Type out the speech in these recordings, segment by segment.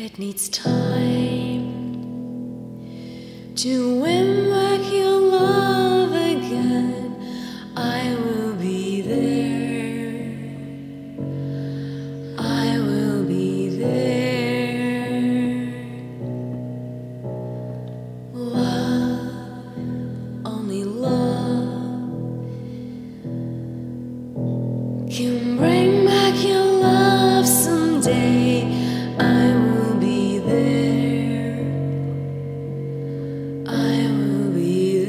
It needs time to win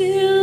still